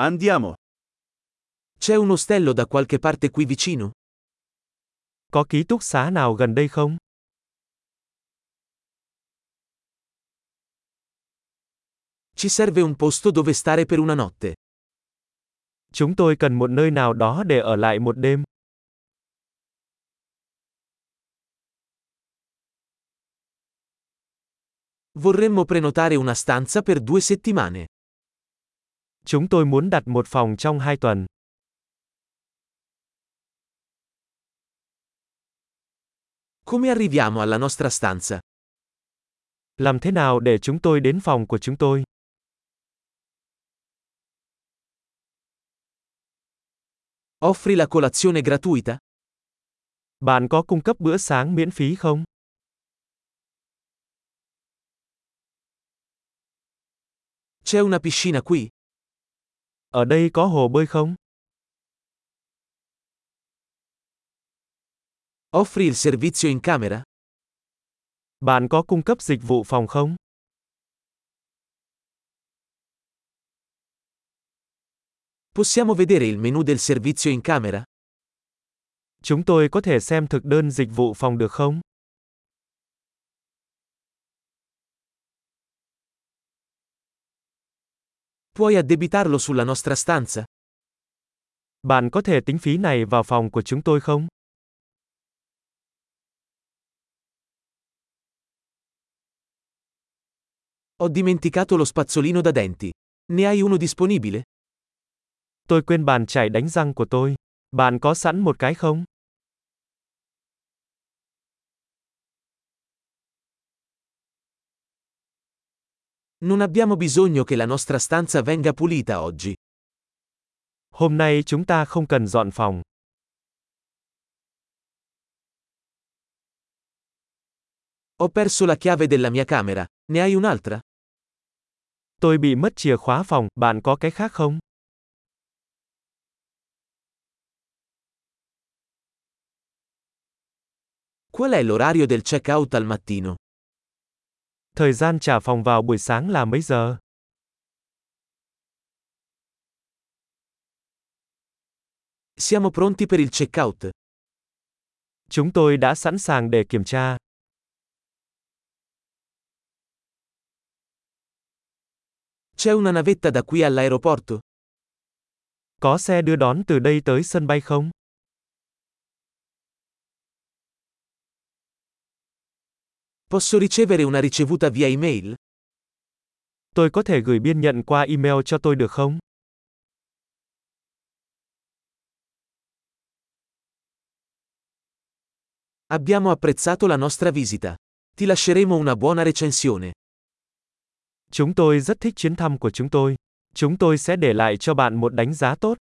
Andiamo. C'è un ostello da qualche parte qui vicino? Có ký túc xá nào gần đây không? Ci serve un posto dove stare per una notte. Chúng tôi cần một nơi nào đó để ở lại một đêm. Vorremmo prenotare una stanza per due settimane. Chúng tôi muốn đặt một phòng trong hai tuần. Come arriviamo alla nostra stanza? Làm thế nào để chúng tôi đến phòng của chúng tôi? Offri la colazione gratuita? Bạn có cung cấp bữa sáng miễn phí không? C'è una piscina qui? Ở đây có hồ bơi không? Offri il servizio in camera? Bạn có cung cấp dịch vụ phòng không? Possiamo vedere il menu del servizio in camera? Chúng tôi có thể xem thực đơn dịch vụ phòng được không? Puoi addebitarlo sulla nostra stanza? Bạn có thể tính phí này vào phòng của chúng tôi không? Ho dimenticato lo spazzolino da denti. Ne hai uno disponibile? Tôi quên bàn chải đánh răng của tôi. Bạn có sẵn một cái không? Non abbiamo bisogno che la nostra stanza venga pulita oggi. Hôm nay chúng ta không cần dọn phòng. Ho perso la chiave della mia camera. Ne hai un'altra? Tôi bị mất chìa khóa phòng, bạn có cái khác không? Qual è l'orario del check-out al mattino? Thời gian trả phòng vào buổi sáng là mấy giờ? Siamo pronti per il check-out. Chúng tôi đã sẵn sàng để kiểm tra. C'è una navetta da qui all'aeroporto? Có xe đưa đón từ đây tới sân bay không? Posso ricevere una ricevuta via email? Tôi có thể gửi biên nhận qua email cho tôi được không? Abbiamo apprezzato la nostra visita. Ti lasceremo una buona recensione. Chúng tôi rất thích chuyến thăm của chúng tôi. Chúng tôi sẽ để lại cho bạn một đánh giá tốt.